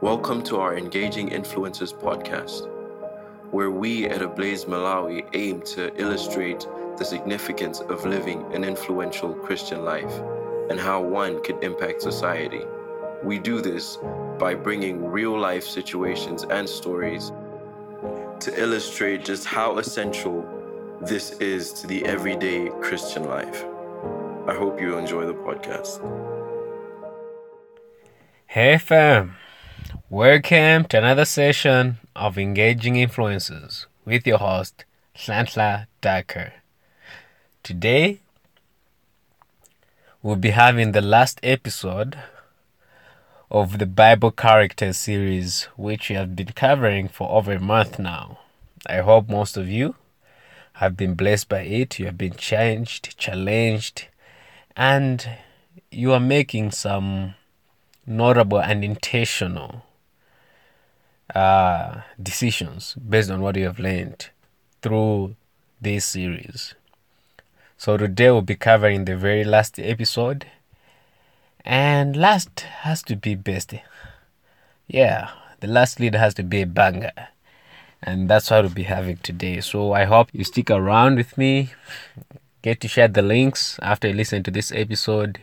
Welcome to our Engaging Influencers podcast, where we at Ablaze Malawi aim to illustrate the significance of living an influential Christian life and how one could impact society. We do this by bringing real life situations and stories to illustrate just how essential this is to the everyday Christian life. I hope you enjoy the podcast. Hey fam, welcome to another session of Engaging Influencers with your host, Shantla Daker. Today, we'll be having the last episode of the Bible Character series, which we have been covering for over a month now. I hope most of you have been blessed by it, you have been changed, challenged, and you are making some notable and intentional uh, decisions based on what you have learned through this series. So today we'll be covering the very last episode. And last has to be best. Yeah, the last lead has to be a banger. And that's what we'll be having today. So I hope you stick around with me. Get to share the links after you listen to this episode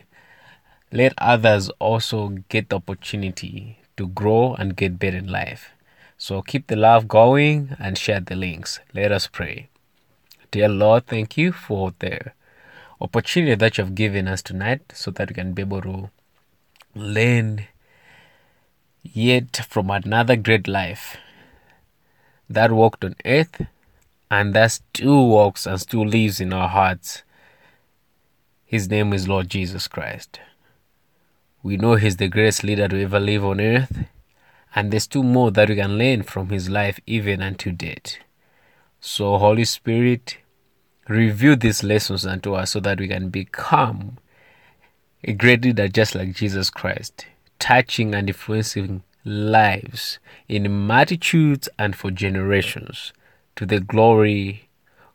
let others also get the opportunity to grow and get better in life. So keep the love going and share the links. Let us pray. Dear Lord, thank you for the opportunity that you have given us tonight so that we can be able to learn yet from another great life that walked on earth and that still walks and still lives in our hearts. His name is Lord Jesus Christ. We know He's the greatest leader to ever live on earth, and there's two more that we can learn from His life even unto death. So, Holy Spirit, review these lessons unto us so that we can become a great leader just like Jesus Christ, touching and influencing lives in multitudes and for generations to the glory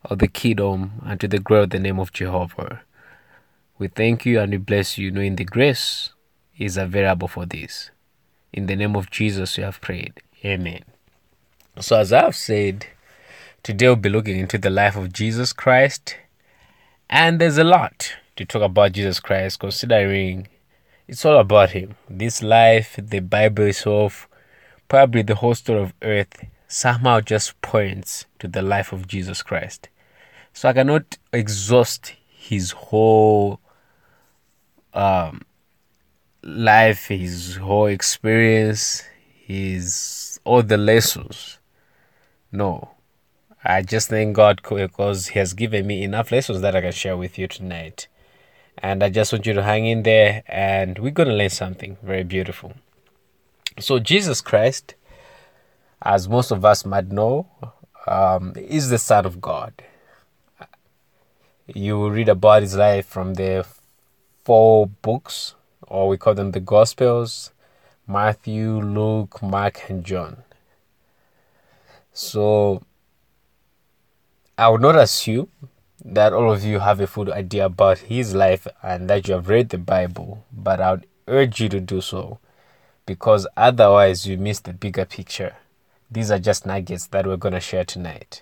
of the kingdom and to the glory of the name of Jehovah. We thank you and we bless you, knowing the grace is available for this. In the name of Jesus, we have prayed. Amen. So, as I've said, today we'll be looking into the life of Jesus Christ. And there's a lot to talk about Jesus Christ, considering it's all about Him. This life, the Bible itself, probably the whole story of earth, somehow just points to the life of Jesus Christ. So I cannot exhaust His whole um, life, his whole experience, his all the lessons. No. I just thank God because He has given me enough lessons that I can share with you tonight. And I just want you to hang in there and we're going to learn something very beautiful. So, Jesus Christ, as most of us might know, um, is the Son of God. You read about his life from the four books or we call them the Gospels Matthew, Luke, Mark, and John. So I would not assume that all of you have a full idea about his life and that you have read the Bible, but I would urge you to do so because otherwise you miss the bigger picture. These are just nuggets that we're going to share tonight.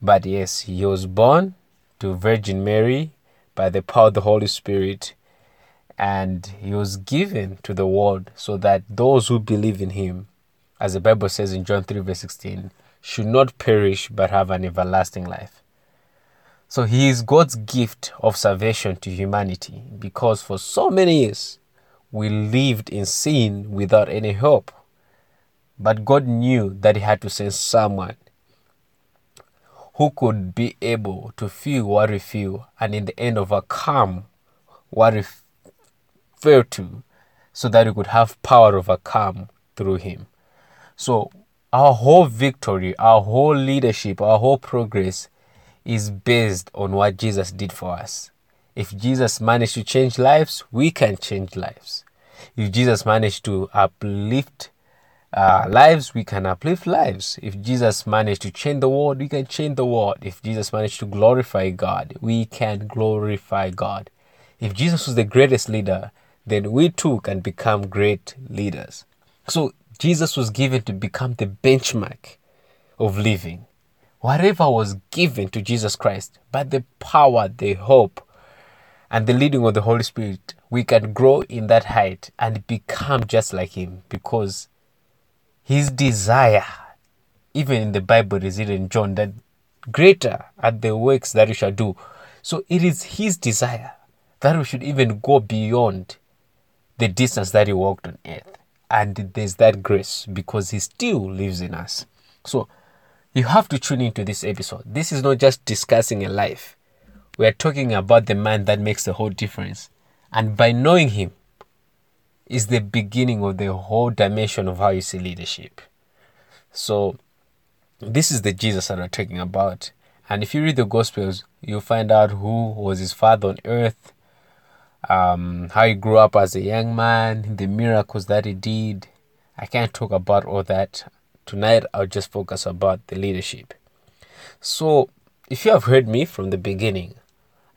But yes, he was born to Virgin Mary by the power of the Holy Spirit and he was given to the world so that those who believe in him, as the Bible says in John 3, verse 16, should not perish but have an everlasting life. So he is God's gift of salvation to humanity because for so many years we lived in sin without any hope. But God knew that he had to send someone who could be able to feel what we feel and in the end overcome what we fail to so that we could have power overcome through him. So our whole victory, our whole leadership, our whole progress is based on what Jesus did for us. If Jesus managed to change lives, we can change lives. If Jesus managed to uplift uh, lives, we can uplift lives. If Jesus managed to change the world, we can change the world. If Jesus managed to glorify God, we can glorify God. If Jesus was the greatest leader, then we too can become great leaders. So Jesus was given to become the benchmark of living. Whatever was given to Jesus Christ by the power, the hope, and the leading of the Holy Spirit, we can grow in that height and become just like Him because His desire, even in the Bible, is in John, that greater are the works that you shall do. So it is His desire that we should even go beyond the distance that He walked on earth. And there's that grace because He still lives in us. So you have to tune into this episode. This is not just discussing a life, we are talking about the man that makes the whole difference. And by knowing Him, is the beginning of the whole dimension of how you see leadership. So, this is the Jesus that we're talking about. And if you read the Gospels, you'll find out who was his father on earth, um, how he grew up as a young man, the miracles that he did. I can't talk about all that. Tonight, I'll just focus about the leadership. So, if you have heard me from the beginning,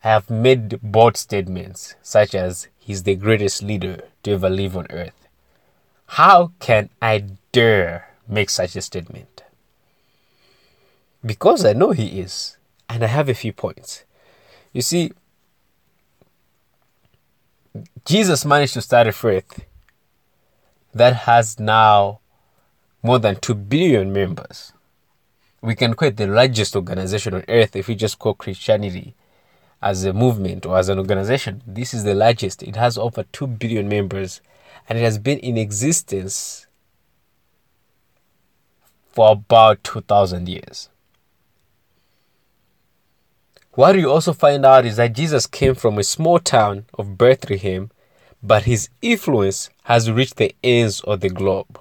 I have made bold statements such as He's the greatest leader to ever live on earth. How can I dare make such a statement? Because I know He is, and I have a few points. You see, Jesus managed to start a faith that has now more than 2 billion members. We can call the largest organization on earth if we just call Christianity as a movement or as an organization. This is the largest. It has over 2 billion members and it has been in existence for about 2000 years. What you also find out is that Jesus came from a small town of Bethlehem, but his influence has reached the ends of the globe.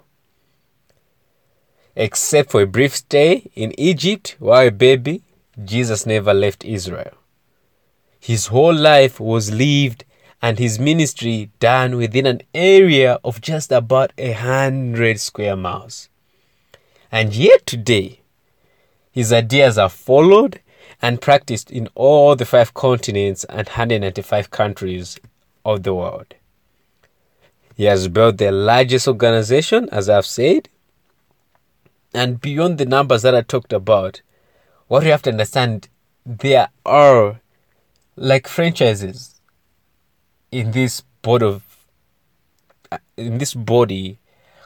Except for a brief stay in Egypt while a baby, Jesus never left Israel. His whole life was lived and his ministry done within an area of just about a hundred square miles. And yet today, his ideas are followed and practiced in all the five continents and 195 countries of the world. He has built the largest organization, as I've said. And beyond the numbers that I talked about, what you have to understand, there are like franchises in this board of uh, in this body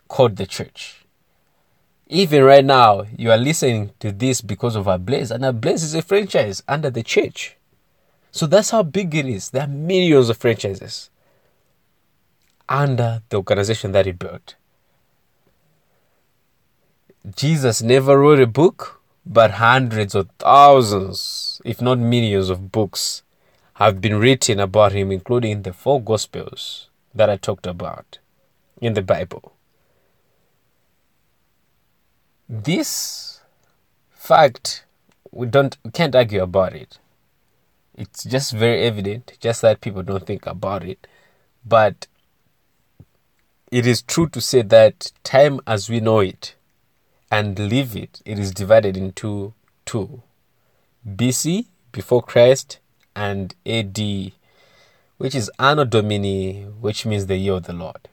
called the church even right now, you are listening to this because of Ablaze, and Ablaze is a franchise under the church. So that's how big it is. There are millions of franchises under the organization that he built. Jesus never wrote a book, but hundreds of thousands, if not millions, of books have been written about him, including the four Gospels that I talked about in the Bible. This fact, we don't we can't argue about it. It's just very evident, just that people don't think about it. But it is true to say that time as we know it and live it, it is divided into two BC, before Christ, and AD, which is Anno Domini, which means the year of the Lord.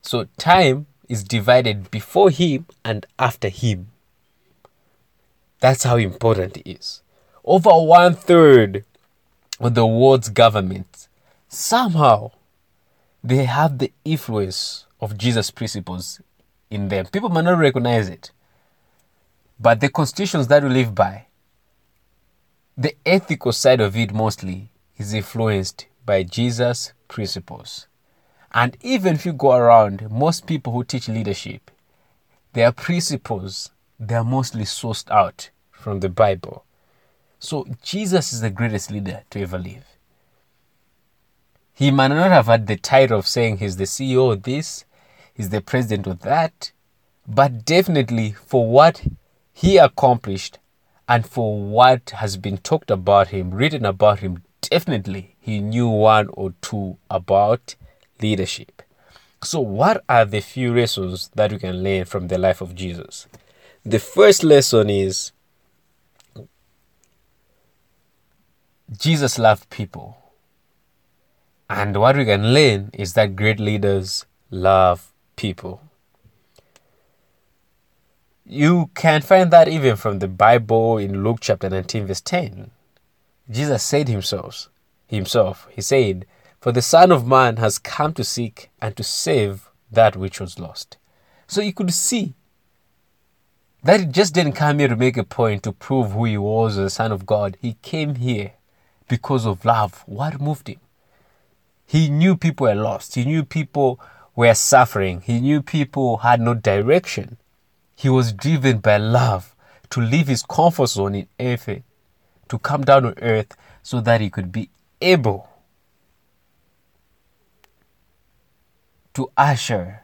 So time is divided before him and after him. That's how important it is. Over one third of the world's government somehow they have the influence of Jesus' principles in them. People might not recognize it, but the constitutions that we live by, the ethical side of it mostly is influenced by Jesus' principles. And even if you go around, most people who teach leadership, their principles, they're mostly sourced out from the Bible. So Jesus is the greatest leader to ever live. He might not have had the title of saying he's the CEO of this, he's the president of that, but definitely for what he accomplished and for what has been talked about him, written about him, definitely he knew one or two about leadership. So, what are the few lessons that we can learn from the life of Jesus? The first lesson is Jesus loved people. And what we can learn is that great leaders love people. You can find that even from the Bible in Luke chapter 19, verse 10. Jesus said himself, himself, he said, For the Son of Man has come to seek and to save that which was lost. So you could see that he just didn't come here to make a point to prove who he was the Son of God. He came here because of love. What moved him? He knew people were lost. He knew people were suffering. He knew people had no direction. He was driven by love to leave his comfort zone in earth, to come down to earth so that he could be able to usher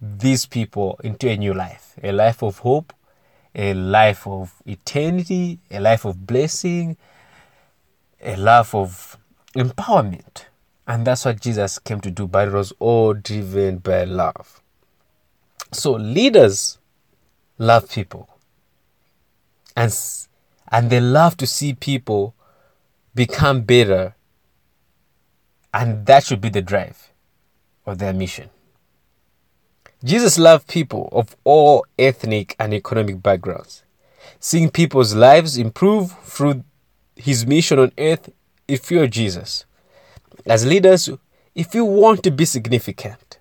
these people into a new life, a life of hope, a life of eternity, a life of blessing, a life of empowerment. And that's what Jesus came to do, but it was all driven by love. So leaders love people. And, and they love to see people become better. And that should be the drive of their mission. Jesus loved people of all ethnic and economic backgrounds. Seeing people's lives improve through his mission on earth if you're Jesus. As leaders, if you want to be significant,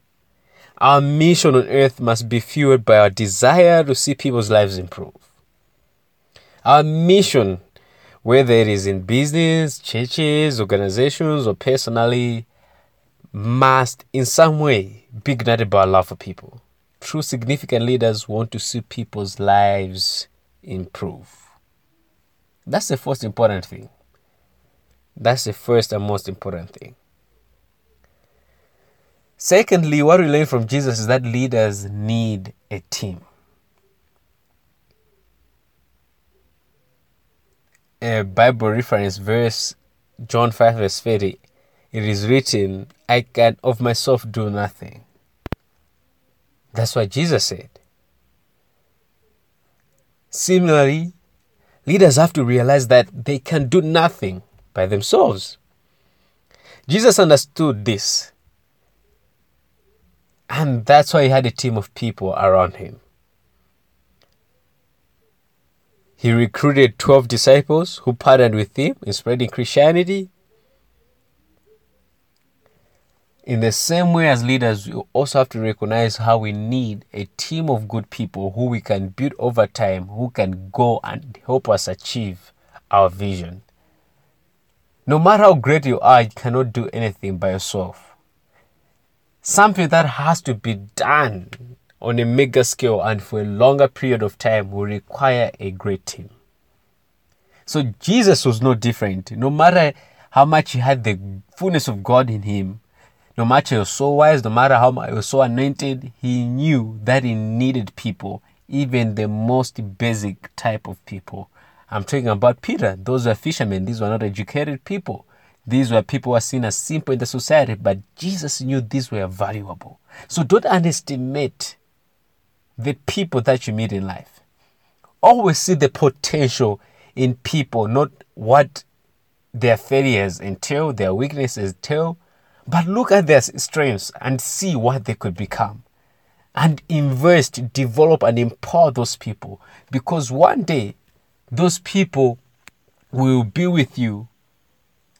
our mission on earth must be fueled by our desire to see people's lives improve. Our mission, whether it is in business, churches, organizations, or personally, must in some way be ignited by love for people. True significant leaders want to see people's lives improve. That's the first important thing. That's the first and most important thing. Secondly, what we learn from Jesus is that leaders need a team. A Bible reference verse, John 5, verse 30, it is written, I can of myself do nothing. That's what Jesus said. Similarly, leaders have to realize that they can do nothing by themselves. Jesus understood this. And that's why he had a team of people around him. He recruited 12 disciples who partnered with him in spreading Christianity. In the same way as leaders, we also have to recognize how we need a team of good people who we can build over time, who can go and help us achieve our vision. No matter how great you are, you cannot do anything by yourself. Something that has to be done on a mega scale and for a longer period of time will require a great team. So Jesus was no different. No matter how much he had the fullness of God in him, no matter was so wise, no matter how much was so anointed, he knew that he needed people, even the most basic type of people. I'm talking about Peter. Those were fishermen. These were not educated people. These were people who were seen as simple in the society, but Jesus knew these were valuable. So don't underestimate the people that you meet in life. Always see the potential in people, not what their failures entail, their weaknesses entail, but look at their strengths and see what they could become. And invest, develop, and empower those people. Because one day those people will be with you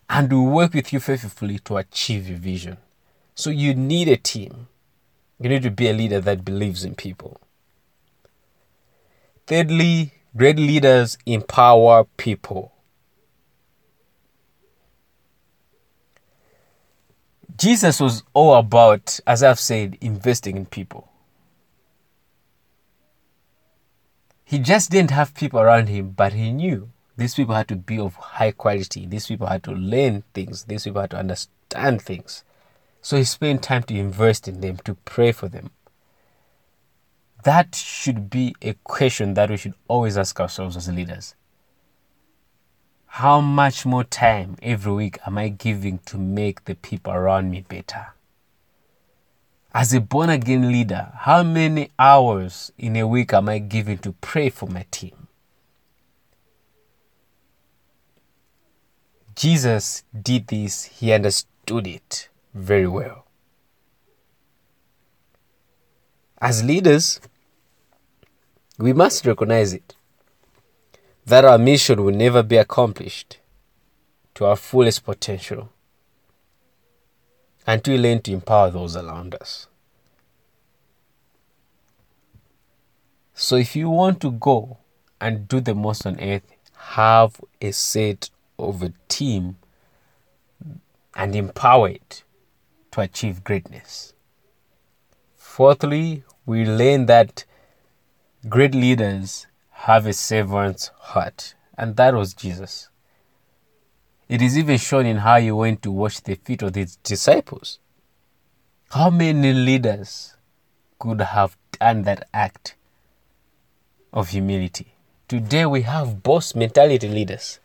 and will work with you faithfully to achieve your vision. So you need a team. You need to be a leader that believes in people. Thirdly, great leaders empower people. Jesus was all about, as I've said, investing in people. He just didn't have people around him, but he knew these people had to be of high quality. These people had to learn things. These people had to understand things. So he spent time to invest in them, to pray for them. That should be a question that we should always ask ourselves as leaders. How much more time every week am I giving to make the people around me better? As a born again leader, how many hours in a week am I giving to pray for my team? Jesus did this, he understood it very well. As leaders, we must recognize it that our mission will never be accomplished to our fullest potential until we learn to empower those around us. So, if you want to go and do the most on earth, have a set of a team and empower it to achieve greatness. Fourthly, we learn that great leaders have a servant's heart, and that was Jesus. It is even shown in how he went to wash the feet of his disciples. How many leaders could have done that act of humility? Today we have boss mentality leaders.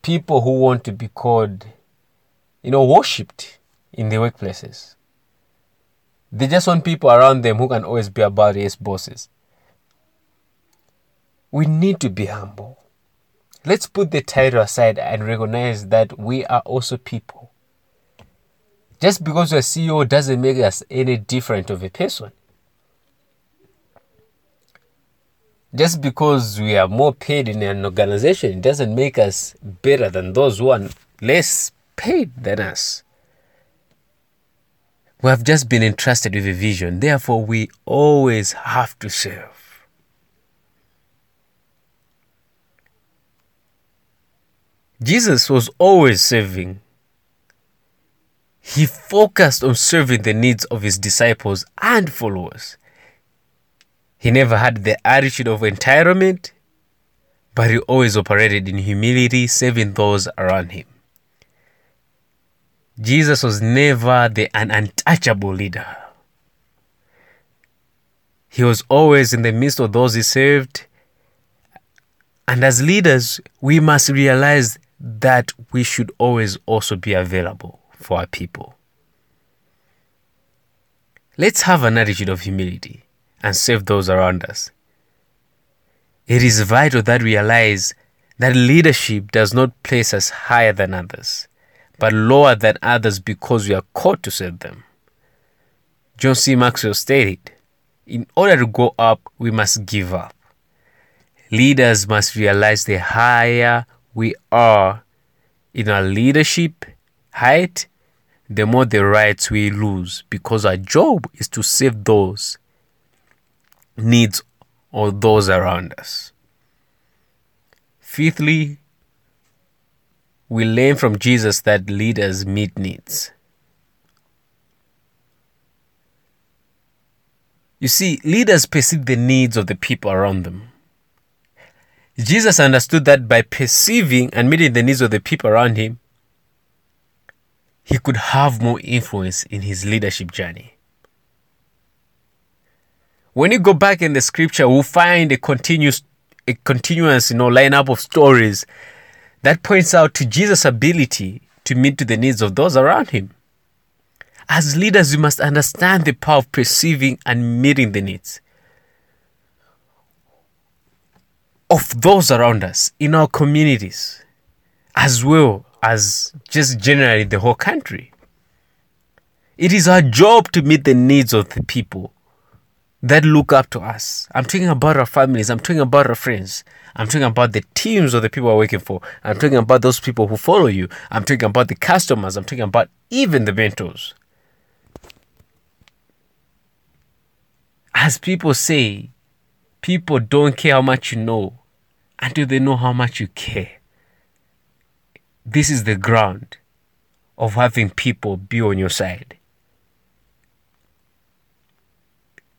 People who want to be called, you know, worshipped in the workplaces. They just want people around them who can always be about as bosses. We need to be humble. Let's put the title aside and recognize that we are also people. Just because a CEO doesn't make us any different of a person. Just because we are more paid in an organization doesn't make us better than those who are less paid than us. We have just been entrusted with a vision, therefore, we always have to serve. Jesus was always serving. He focused on serving the needs of his disciples and followers. He never had the attitude of entitlement, but he always operated in humility, serving those around him. Jesus was never the untouchable leader. He was always in the midst of those he served. And as leaders, we must realize that we should always also be available for our people. Let's have an attitude of humility and serve those around us. It is vital that we realize that leadership does not place us higher than others but lower than others because we are called to serve them. John C. Maxwell stated, In order to go up, we must give up. Leaders must realize the higher we are in our leadership height, the more the rights we lose because our job is to save those needs of those around us. Fifthly, we learn from Jesus that leaders meet needs. You see, leaders perceive the needs of the people around them. Jesus understood that by perceiving and meeting the needs of the people around him, he could have more influence in his leadership journey. When you go back in the scripture, we'll find a continuous, a continuous, you know, lineup of stories that points out to Jesus' ability to meet to the needs of those around him. As leaders, we must understand the power of perceiving and meeting the needs of those around us in our communities, as well as just generally the whole country. It is our job to meet the needs of the people that look up to us. I'm talking about our families, I'm talking about our friends, I'm talking about the teams of the people we're working for. I'm talking about those people who follow you. I'm talking about the customers. I'm talking about even the mentors. As people say, people don't care how much you know until they know how much you care. This is the ground of having people be on your side.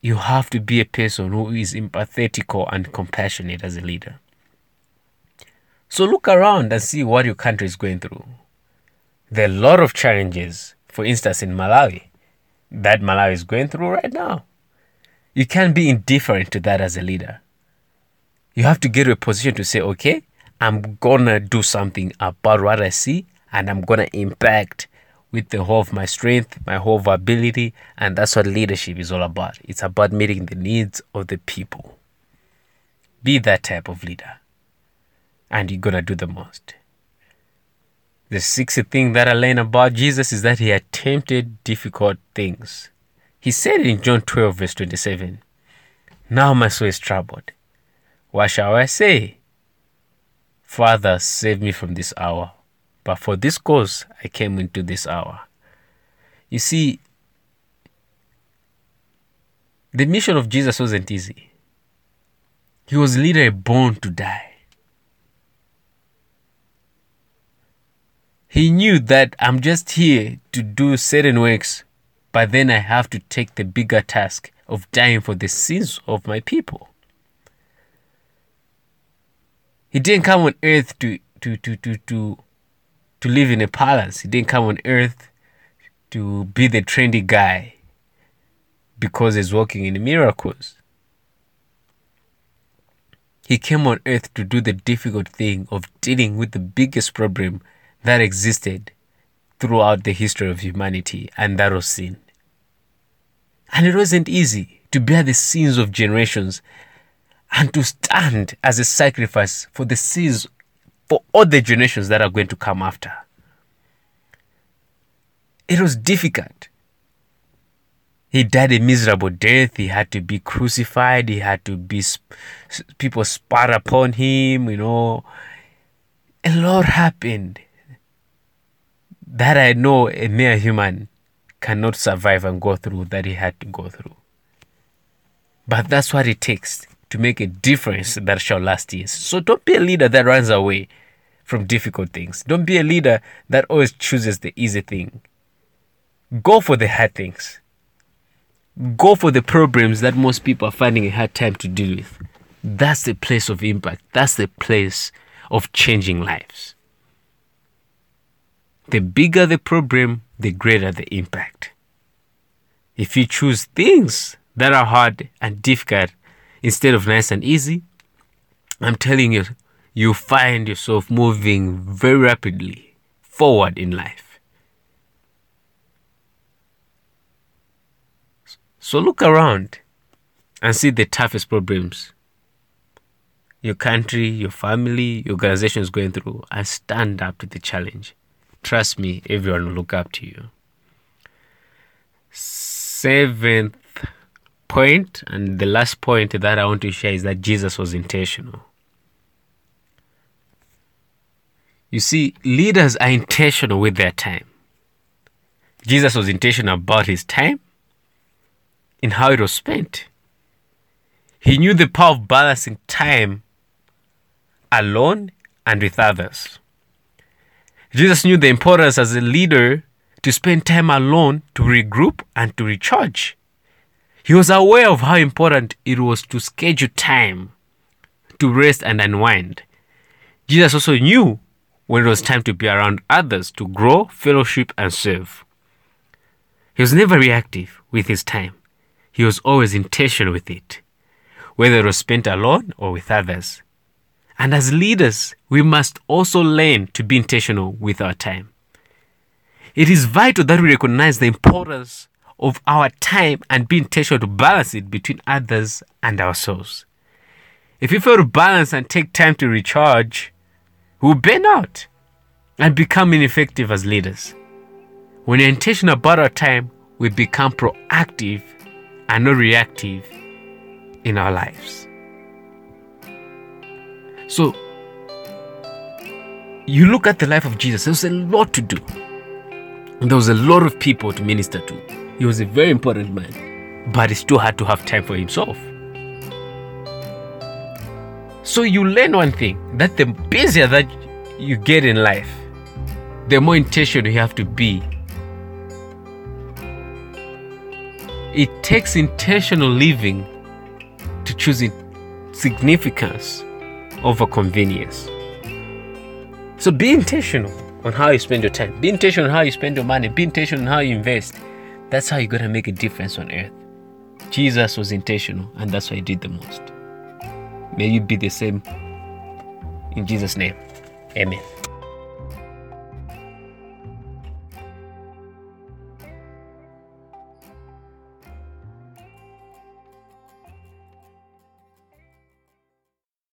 You have to be a person who is empathetical and compassionate as a leader. So look around and see what your country is going through. There are a lot of challenges, for instance, in Malawi, that Malawi is going through right now. You can't be indifferent to that as a leader. You have to get to a position to say, okay, I'm gonna do something about what I see and I'm gonna impact with the whole of my strength, my whole ability, and that's what leadership is all about. It's about meeting the needs of the people. Be that type of leader and you're gonna do the most. The sixth thing that I learned about Jesus is that he attempted difficult things. He said in John 12, verse 27, Now my soul is troubled. What shall I say? Father, save me from this hour. But for this cause I came into this hour. You see, the mission of Jesus wasn't easy. He was literally born to die. He knew that I'm just here to do certain works, but then I have to take the bigger task of dying for the sins of my people. He didn't come on earth to to to to to to live in a palace. He didn't come on earth to be the trendy guy because he's working in miracles. He came on earth to do the difficult thing of dealing with the biggest problem that existed throughout the history of humanity, and that was sin. And it wasn't easy to bear the sins of generations and to stand as a sacrifice for the sins for all the generations that are going to come after. It was difficult. He died a miserable death. He had to be crucified. He had to be, people spat upon him, you know. A lot happened that I know a mere human cannot survive and go through that he had to go through. But that's what it takes to make a difference that shall last years. So don't be a leader that runs away from difficult things. Don't be a leader that always chooses the easy thing. Go for the hard things. Go for the problems that most people are finding a hard time to deal with. That's the place of impact. That's the place of changing lives. The bigger the problem, the greater the impact. If you choose things that are hard and difficult instead of nice and easy, I'm telling you, you find yourself moving very rapidly forward in life. So look around and see the toughest problems your country, your family, your organization is going through and stand up to the challenge. Trust me, everyone will look up to you. Seventh point, and the last point that I want to share is that Jesus was intentional. You see, leaders are intentional with their time. Jesus was intentional about his time and how it was spent. He knew the power of balancing time alone and with others. Jesus knew the importance as a leader to spend time alone to regroup and to recharge. He was aware of how important it was to schedule time to rest and unwind. Jesus also knew when it was time to be around others to grow, fellowship, and serve. He was never reactive with his time, he was always intentional with it, whether it was spent alone or with others. And as leaders, we must also learn to be intentional with our time. It is vital that we recognize the importance of our time and be intentional to balance it between others and ourselves. If we fail to balance and take time to recharge, we'll burn out and become ineffective as leaders. When we're intentional about our time, we become proactive and not reactive in our lives. So, you look at the life of Jesus, there was a lot to do. There was a lot of people to minister to. He was a very important man, but it's too hard to have time for himself. So you learn one thing that the busier that you get in life, the more intentional you have to be. It takes intentional living to choosing significance over convenience. So be intentional on how you spend your time. Be intentional on how you spend your money. Be intentional on how you invest. That's how you're going to make a difference on earth. Jesus was intentional, and that's why he did the most. May you be the same. In Jesus' name, amen.